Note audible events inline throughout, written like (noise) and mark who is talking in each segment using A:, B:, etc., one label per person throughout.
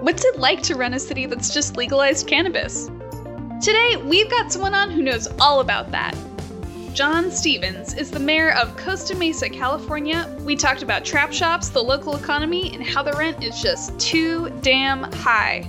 A: What's it like to run a city that's just legalized cannabis? Today, we've got someone on who knows all about that. John Stephens is the mayor of Costa Mesa, California. We talked about trap shops, the local economy, and how the rent is just too damn high.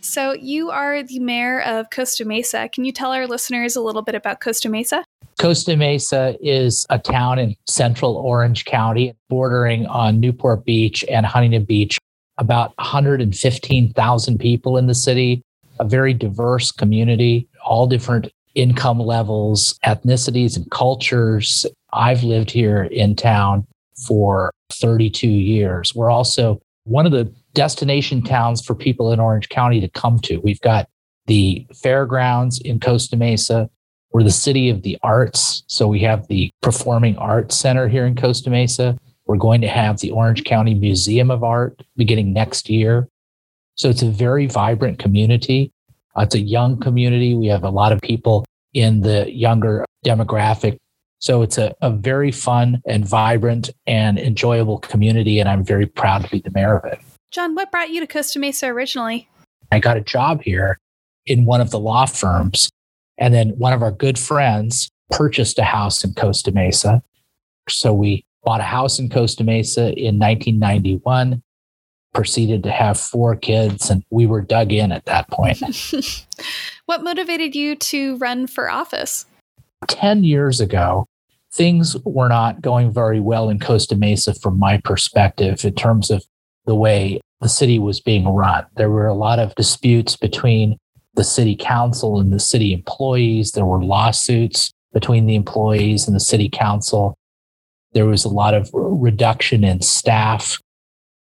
A: So, you are the mayor of Costa Mesa. Can you tell our listeners a little bit about Costa Mesa?
B: Costa Mesa is a town in central Orange County, bordering on Newport Beach and Huntington Beach. About 115,000 people in the city, a very diverse community, all different income levels, ethnicities, and cultures. I've lived here in town for 32 years. We're also one of the destination towns for people in Orange County to come to. We've got the fairgrounds in Costa Mesa. We're the city of the arts. So we have the Performing Arts Center here in Costa Mesa. We're going to have the Orange County Museum of Art beginning next year. So it's a very vibrant community. Uh, it's a young community. We have a lot of people in the younger demographic. So it's a, a very fun and vibrant and enjoyable community. And I'm very proud to be the mayor of it.
A: John, what brought you to Costa Mesa originally?
B: I got a job here in one of the law firms. And then one of our good friends purchased a house in Costa Mesa. So we bought a house in Costa Mesa in 1991, proceeded to have four kids, and we were dug in at that point. (laughs)
A: what motivated you to run for office?
B: 10 years ago, things were not going very well in Costa Mesa from my perspective in terms of the way the city was being run. There were a lot of disputes between the city council and the city employees. There were lawsuits between the employees and the city council. There was a lot of reduction in staff.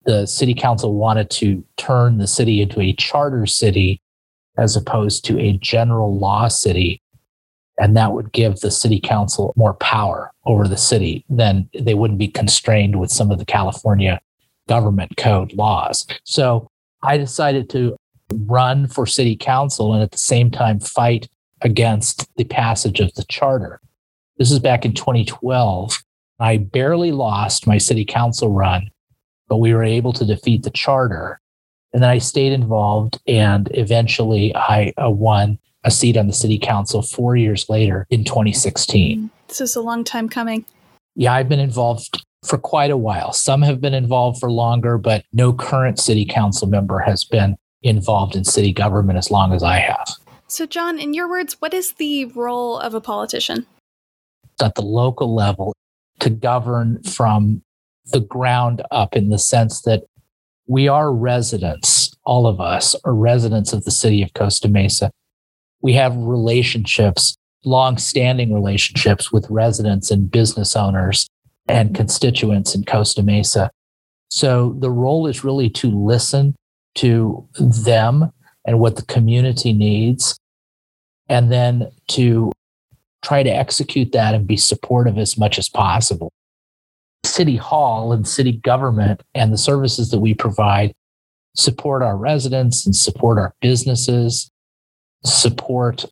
B: The city council wanted to turn the city into a charter city as opposed to a general law city. And that would give the city council more power over the city. Then they wouldn't be constrained with some of the California government code laws. So I decided to run for city council and at the same time fight against the passage of the charter. This is back in 2012. I barely lost my city council run, but we were able to defeat the charter. And then I stayed involved and eventually I uh, won a seat on the city council four years later in 2016.
A: This is a long time coming.
B: Yeah, I've been involved for quite a while. Some have been involved for longer, but no current city council member has been involved in city government as long as I have.
A: So, John, in your words, what is the role of a politician?
B: At the local level, to govern from the ground up in the sense that we are residents, all of us are residents of the city of Costa Mesa. We have relationships, long standing relationships with residents and business owners and constituents in Costa Mesa. So the role is really to listen to them and what the community needs, and then to try to execute that and be supportive as much as possible. City Hall and city government and the services that we provide support our residents and support our businesses, support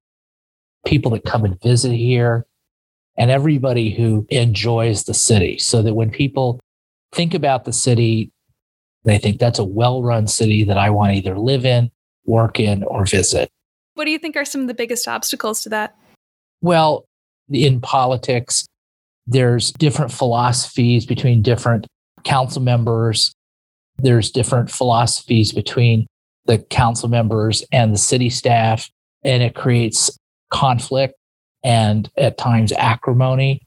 B: people that come and visit here, and everybody who enjoys the city. So that when people think about the city, they think that's a well run city that I want to either live in, work in, or visit.
A: What do you think are some of the biggest obstacles to that?
B: Well, in politics, there's different philosophies between different council members. There's different philosophies between the council members and the city staff, and it creates conflict and at times acrimony.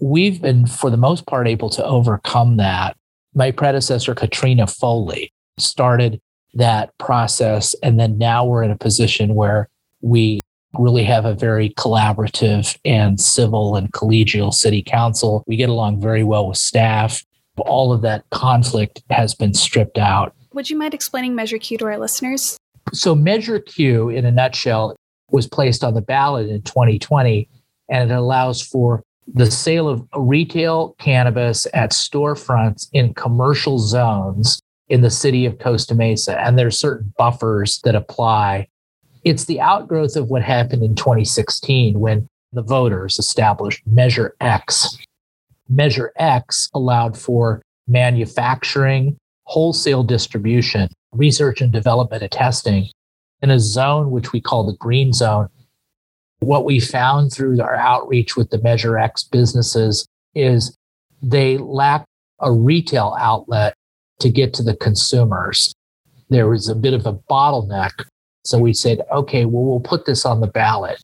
B: We've been, for the most part, able to overcome that. My predecessor, Katrina Foley, started that process. And then now we're in a position where we really have a very collaborative and civil and collegial city council. We get along very well with staff. All of that conflict has been stripped out.
A: Would you mind explaining Measure Q to our listeners?
B: So, Measure Q, in a nutshell, was placed on the ballot in 2020, and it allows for the sale of retail cannabis at storefronts in commercial zones in the city of Costa Mesa. And there's certain buffers that apply. It's the outgrowth of what happened in 2016 when the voters established Measure X. Measure X allowed for manufacturing wholesale distribution, research and development and testing in a zone which we call the green zone. What we found through our outreach with the Measure X businesses is they lack a retail outlet to get to the consumers. There was a bit of a bottleneck. So we said, okay, well, we'll put this on the ballot.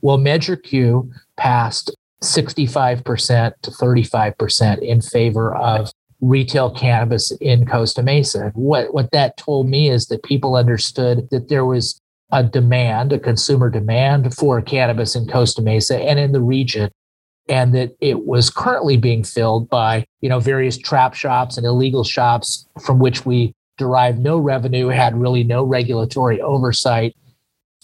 B: Well, Measure Q passed 65% to 35% in favor of retail cannabis in Costa Mesa. What, what that told me is that people understood that there was a demand, a consumer demand for cannabis in Costa Mesa and in the region, and that it was currently being filled by, you know, various trap shops and illegal shops from which we derived no revenue, had really no regulatory oversight.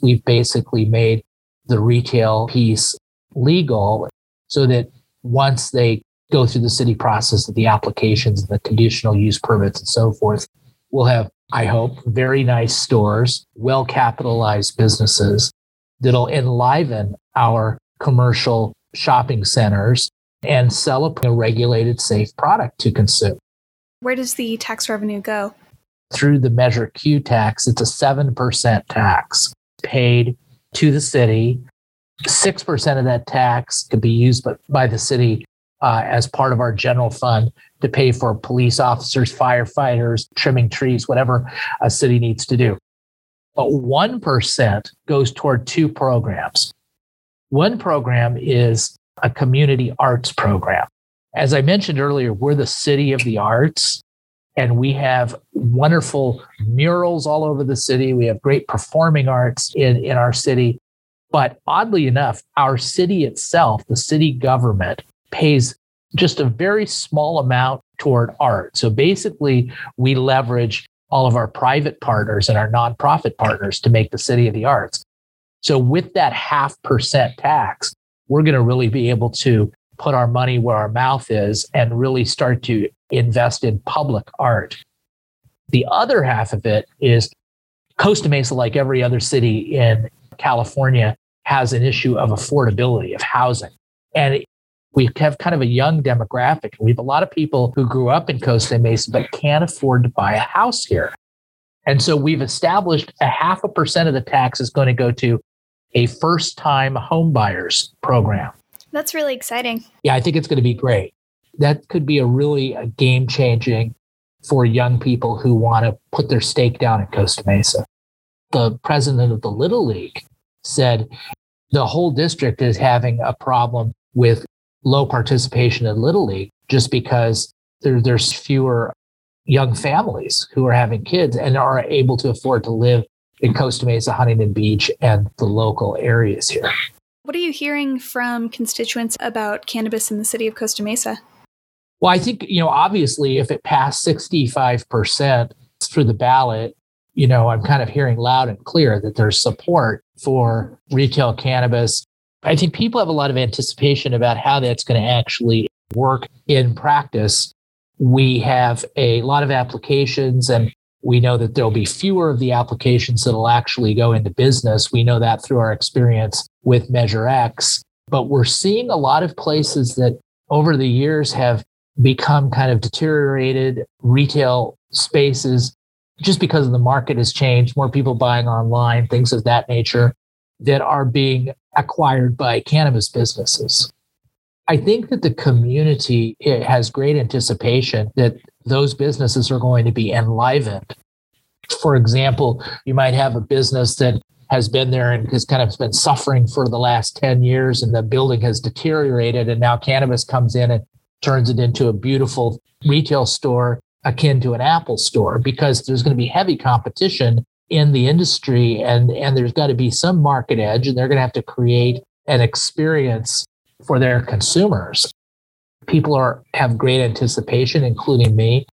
B: We've basically made the retail piece legal so that once they go through the city process of the applications and the conditional use permits and so forth, we'll have, I hope, very nice stores, well capitalized businesses that'll enliven our commercial shopping centers and sell a regulated, safe product to consume.
A: Where does the tax revenue go?
B: Through the Measure Q tax, it's a 7% tax paid to the city 6% of that tax could be used by the city uh, as part of our general fund to pay for police officers, firefighters, trimming trees, whatever a city needs to do. But 1% goes toward two programs. One program is a community arts program. As I mentioned earlier, we're the city of the arts, and we have wonderful murals all over the city. We have great performing arts in, in our city. But oddly enough, our city itself, the city government, pays just a very small amount toward art. So basically, we leverage all of our private partners and our nonprofit partners to make the city of the arts. So with that half percent tax, we're going to really be able to put our money where our mouth is and really start to invest in public art. The other half of it is Costa Mesa, like every other city in California, has an issue of affordability of housing. And we have kind of a young demographic. We have a lot of people who grew up in Costa Mesa but can't afford to buy a house here. And so we've established a half a percent of the tax is going to go to a first time home buyers program.
A: That's really exciting.
B: Yeah, I think it's going to be great. That could be a really uh, a game changing for young people who want to put their stake down in Costa Mesa. The president of the Little League said the whole district is having a problem with low participation in Little League just because there, there's fewer young families who are having kids and are able to afford to live in Costa Mesa, Huntington Beach, and the local areas here.
A: What are you hearing from constituents about cannabis in the city of Costa Mesa?
B: Well, I think, you know, obviously, if it passed 65% through the ballot, you know, I'm kind of hearing loud and clear that there's support for retail cannabis. I think people have a lot of anticipation about how that's going to actually work in practice. We have a lot of applications and we know that there'll be fewer of the applications that'll actually go into business. We know that through our experience with Measure X. But we're seeing a lot of places that over the years have become kind of deteriorated retail spaces just because the market has changed, more people buying online, things of that nature that are being acquired by cannabis businesses. I think that the community eh, has great anticipation that those businesses are going to be enlivened. For example, you might have a business that has been there and has kind of been suffering for the last 10 years and the building has deteriorated and now cannabis comes in and turns it into a beautiful retail store akin to an Apple store because there's going to be heavy competition in the industry and, and there's got to be some market edge and they're going to have to create an experience for their consumers. People are have great anticipation, including me,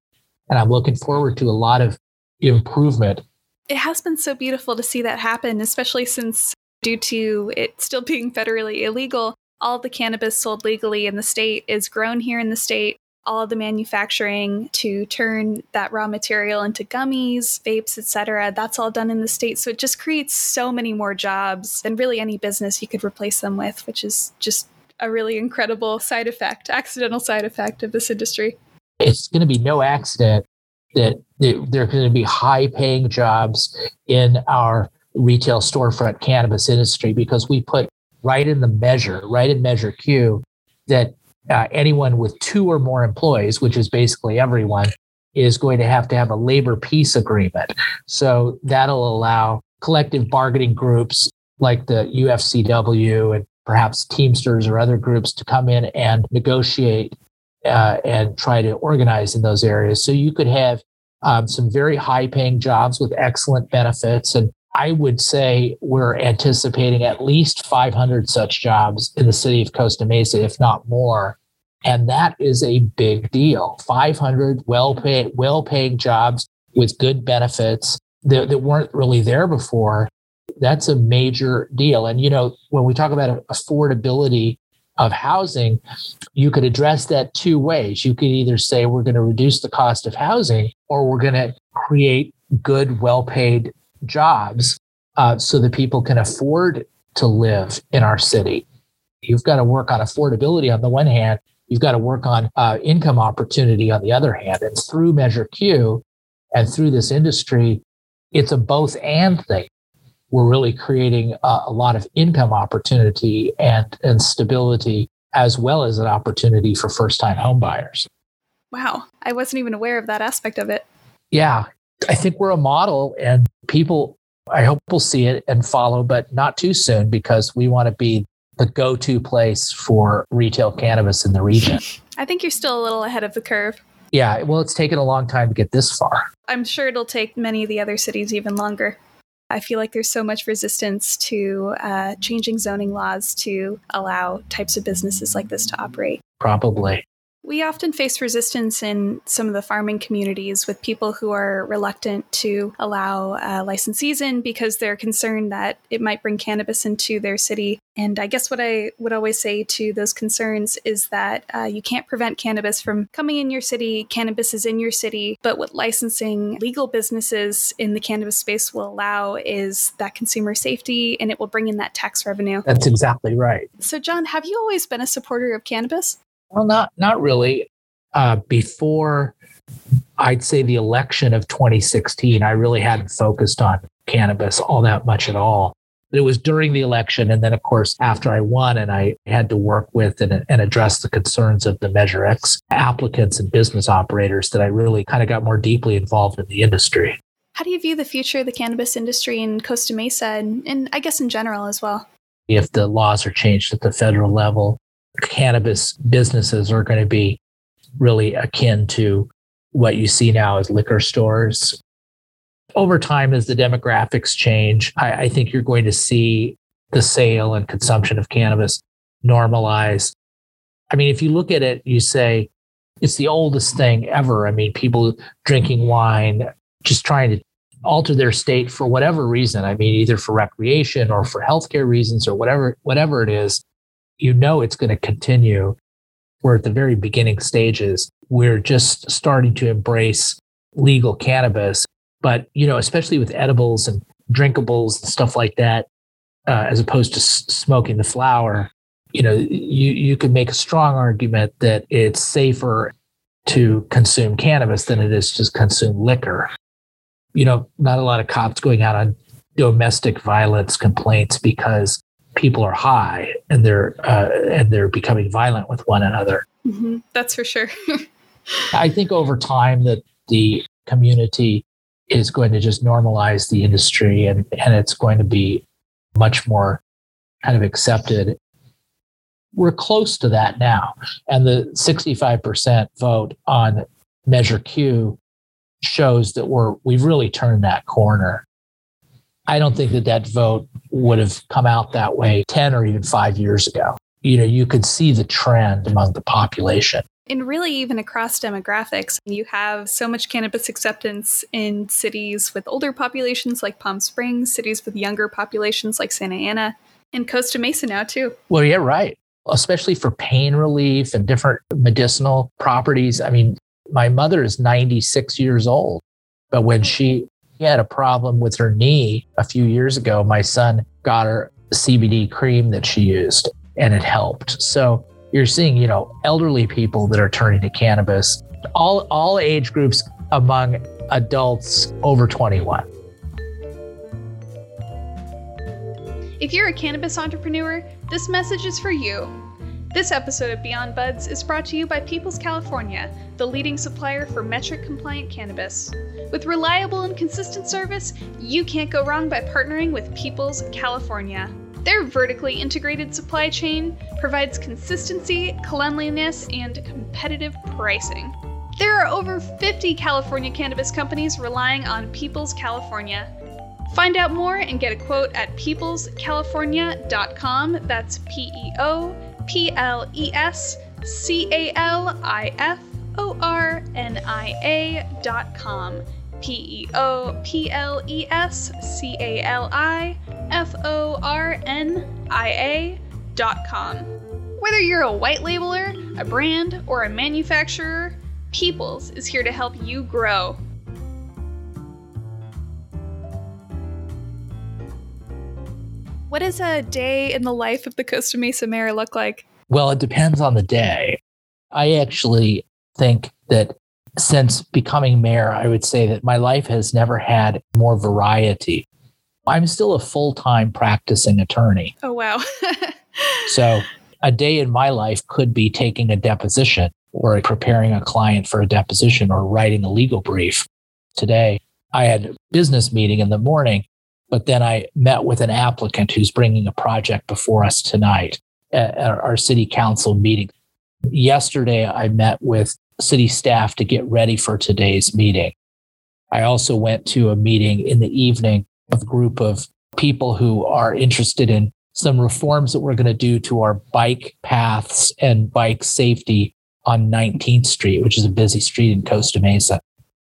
B: and I'm looking forward to a lot of improvement.
A: It has been so beautiful to see that happen, especially since due to it still being federally illegal, all the cannabis sold legally in the state is grown here in the state all the manufacturing to turn that raw material into gummies, vapes, etc. That's all done in the state. So it just creates so many more jobs than really any business you could replace them with, which is just a really incredible side effect, accidental side effect of this industry.
B: It's going to be no accident that there are going to be high paying jobs in our retail storefront cannabis industry because we put right in the measure, right in Measure Q, that uh, anyone with two or more employees, which is basically everyone, is going to have to have a labor peace agreement. So that'll allow collective bargaining groups like the UFCW and perhaps Teamsters or other groups to come in and negotiate uh, and try to organize in those areas. So you could have um, some very high paying jobs with excellent benefits. And I would say we're anticipating at least 500 such jobs in the city of Costa Mesa, if not more. And that is a big deal. 500 well paid, well paying jobs with good benefits that, that weren't really there before. That's a major deal. And, you know, when we talk about affordability of housing, you could address that two ways. You could either say we're going to reduce the cost of housing or we're going to create good, well paid jobs uh, so that people can afford to live in our city. You've got to work on affordability on the one hand, you've got to work on uh, income opportunity on the other hand. And through Measure Q and through this industry, it's a both and thing. We're really creating a, a lot of income opportunity and, and stability, as well as an opportunity for first time homebuyers.
A: Wow. I wasn't even aware of that aspect of it.
B: Yeah. I think we're a model, and people, I hope, we'll see it and follow, but not too soon because we want to be the go to place for retail cannabis in the region. (laughs)
A: I think you're still a little ahead of the curve.
B: Yeah, well, it's taken a long time to get this far.
A: I'm sure it'll take many of the other cities even longer. I feel like there's so much resistance to uh, changing zoning laws to allow types of businesses like this to operate.
B: Probably.
A: We often face resistance in some of the farming communities with people who are reluctant to allow uh, licensees in because they're concerned that it might bring cannabis into their city. And I guess what I would always say to those concerns is that uh, you can't prevent cannabis from coming in your city. Cannabis is in your city. But what licensing legal businesses in the cannabis space will allow is that consumer safety and it will bring in that tax revenue.
B: That's exactly right.
A: So, John, have you always been a supporter of cannabis?
B: Well, not not really. Uh, before I'd say the election of 2016, I really hadn't focused on cannabis all that much at all. But it was during the election, and then of course after I won, and I had to work with and, and address the concerns of the Measure X applicants and business operators that I really kind of got more deeply involved in the industry.
A: How do you view the future of the cannabis industry in Costa Mesa, and, and I guess in general as well?
B: If the laws are changed at the federal level, cannabis businesses are going to be really akin to what you see now as liquor stores. Over time, as the demographics change, I, I think you're going to see the sale and consumption of cannabis normalize. I mean, if you look at it, you say it's the oldest thing ever. I mean, people drinking wine, just trying to alter their state for whatever reason. I mean, either for recreation or for healthcare reasons or whatever, whatever it is you know it's going to continue. We're at the very beginning stages. We're just starting to embrace legal cannabis, but you know, especially with edibles and drinkables and stuff like that, uh, as opposed to s- smoking the flower, you know, you you could make a strong argument that it's safer to consume cannabis than it is to consume liquor. You know, not a lot of cops going out on domestic violence complaints because people are high and they're uh, and they're becoming violent with one another.
A: Mm-hmm. That's for sure. (laughs)
B: I think over time that the community is going to just normalize the industry and and it's going to be much more kind of accepted. We're close to that now, and the 65% vote on Measure Q shows that we're we've really turned that corner. I don't think that that vote would have come out that way 10 or even five years ago. You know, you could see the trend among the population.
A: And really, even across demographics, you have so much cannabis acceptance in cities with older populations like Palm Springs, cities with younger populations like Santa Ana, and Costa Mesa now, too.
B: Well, yeah, right. Especially for pain relief and different medicinal properties. I mean, my mother is 96 years old, but when she had a problem with her knee a few years ago. My son got her CBD cream that she used and it helped. So you're seeing, you know, elderly people that are turning to cannabis. All all age groups among adults over 21.
A: If you're a cannabis entrepreneur, this message is for you. This episode of Beyond Buds is brought to you by Peoples California, the leading supplier for Metrc compliant cannabis. With reliable and consistent service, you can't go wrong by partnering with Peoples California. Their vertically integrated supply chain provides consistency, cleanliness, and competitive pricing. There are over 50 California cannabis companies relying on Peoples California. Find out more and get a quote at peoplescalifornia.com. That's P E O P L E S C A L I F O R N I A.com. P E O P L E S C A L I F O R N I A.com. Whether you're a white labeler, a brand, or a manufacturer, Peoples is here to help you grow. What does a day in the life of the Costa Mesa mayor look like?
B: Well, it depends on the day. I actually think that since becoming mayor, I would say that my life has never had more variety. I'm still a full time practicing attorney.
A: Oh, wow. (laughs)
B: so a day in my life could be taking a deposition or preparing a client for a deposition or writing a legal brief. Today, I had a business meeting in the morning, but then I met with an applicant who's bringing a project before us tonight at our city council meeting. Yesterday, I met with city staff to get ready for today's meeting. I also went to a meeting in the evening of a group of people who are interested in some reforms that we're going to do to our bike paths and bike safety on 19th Street, which is a busy street in Costa Mesa.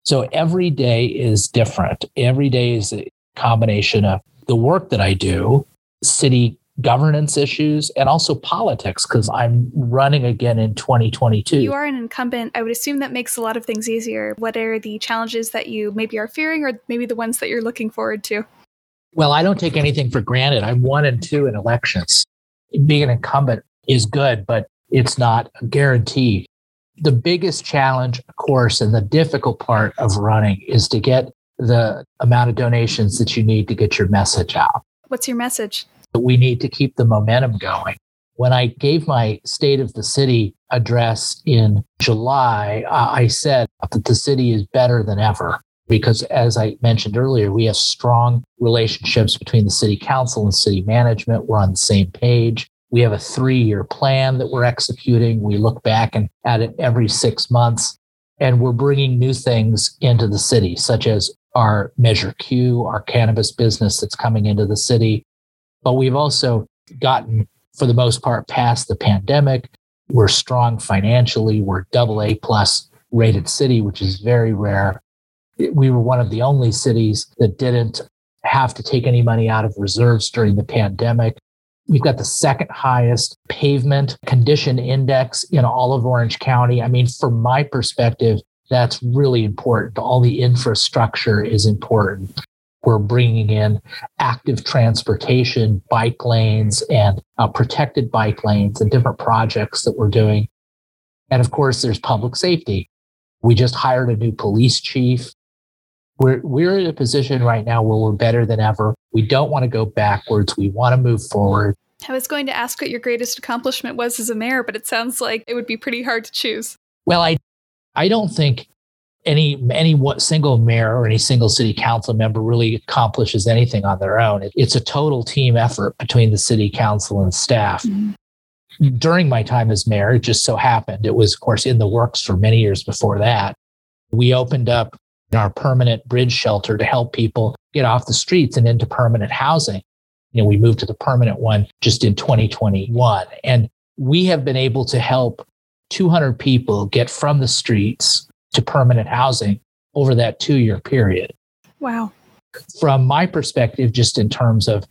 B: So every day is different. Every day is combination of the work that I do, city governance issues, and also politics, because I'm running again in 2022.
A: You are an incumbent. I would assume that makes a lot of things easier. What are the challenges that you maybe are fearing, or maybe the ones that you're looking forward to?
B: Well, I don't take anything for granted. I'm one and two in elections. Being an incumbent is good, but it's not guaranteed. The biggest challenge, of course, and the difficult part of running is to get the amount of donations that you need to get your message out.
A: What's your message?
B: We need to keep the momentum going. When I gave my State of the City address in July, I said that the city is better than ever because, as I mentioned earlier, we have strong relationships between the city council and city management. We're on the same page. We have a three year plan that we're executing. We look back and at it every six months, and we're bringing new things into the city, such as our Measure Q, our cannabis business that's coming into the city. But we've also gotten, for the most part, past the pandemic. We're strong financially. We're double A plus rated city, which is very rare. We were one of the only cities that didn't have to take any money out of reserves during the pandemic. We've got the second highest pavement condition index in all of Orange County. I mean, from my perspective, that's really important. All the infrastructure is important. We're bringing in active transportation, bike lanes, and uh, protected bike lanes, and different projects that we're doing. And of course, there's public safety. We just hired a new police chief. We're, we're in a position right now where we're better than ever. We don't want to go backwards. We want to move forward.
A: I was going to ask what your greatest accomplishment was as a mayor, but it sounds like it would be pretty hard to choose.
B: Well, I, I don't think any any single mayor or any single city council member really accomplishes anything on their own. It, it's a total team effort between the city council and staff. Mm-hmm. During my time as mayor, it just so happened it was, of course, in the works for many years before that. We opened up our permanent bridge shelter to help people get off the streets and into permanent housing. You know, we moved to the permanent one just in 2021. And we have been able to help 200 people get from the streets to permanent housing over that two year period.
A: Wow.
B: From my perspective, just in terms of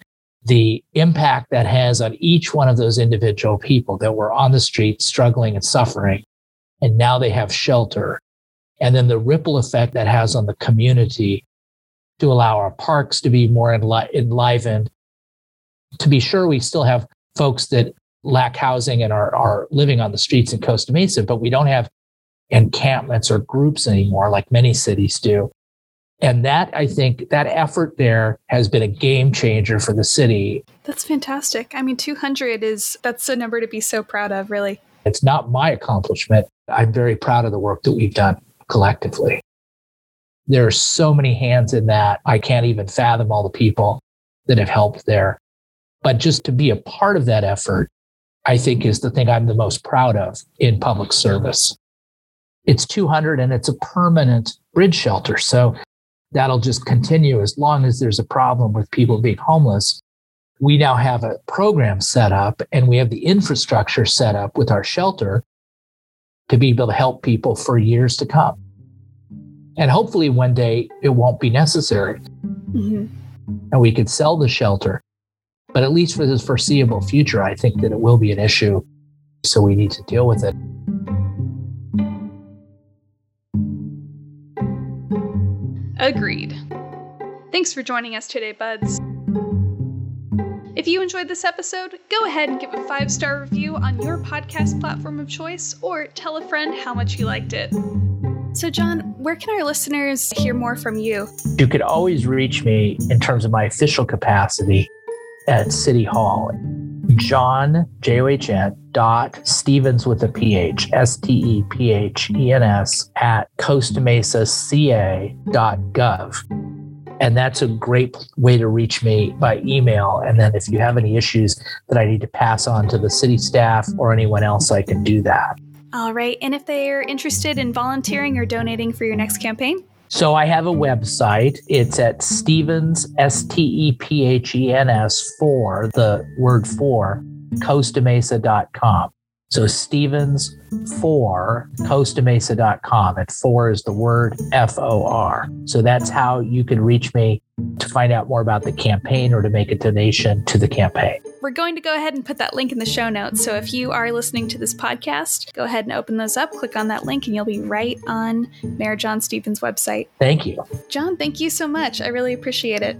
B: the impact that has on each one of those individual people that were on the street struggling and suffering, and now they have shelter and then the ripple effect that has on the community to allow our parks to be more enli- enlivened. To be sure, we still have folks that lack housing and are, are living on the streets in Costa Mesa, but we don't have encampments or groups anymore, like many cities do. And that, I think, that effort there has been a game changer for the city.
A: That's fantastic. I mean, 200 is, that's a number to be so proud of, really.
B: It's not my accomplishment. I'm very proud of the work that we've done collectively. There are so many hands in that. I can't even fathom all the people that have helped there. But just to be a part of that effort, I think is the thing I'm the most proud of in public service. It's 200 and it's a permanent bridge shelter. So that'll just continue as long as there's a problem with people being homeless. We now have a program set up and we have the infrastructure set up with our shelter to be able to help people for years to come. And hopefully one day it won't be necessary. Mm-hmm. And we could sell the shelter. But at least for the foreseeable future, I think that it will be an issue. So we need to deal with it.
A: Agreed. Thanks for joining us today, buds. If you enjoyed this episode, go ahead and give a five star review on your podcast platform of choice or tell a friend how much you liked it. So, John, where can our listeners hear more from you?
B: You could always reach me in terms of my official capacity at City Hall. John, J O H N, dot Stephens with a PH, S T E P H E N S, at Costa Mesa CA dot gov. And that's a great way to reach me by email. And then if you have any issues that I need to pass on to the city staff or anyone else, I can do that.
A: All right. And if they're interested in volunteering or donating for your next campaign?
B: So I have a website. It's at Stephens, S T E P H E N S, for the word for, costamesa.com. So Stephens for costamesa.com. And four is the word F O R. So that's how you can reach me to find out more about the campaign or to make a donation to the campaign.
A: We're going to go ahead and put that link in the show notes. So if you are listening to this podcast, go ahead and open those up, click on that link, and you'll be right on Mayor John Stephens' website.
B: Thank you.
A: John, thank you so much. I really appreciate it.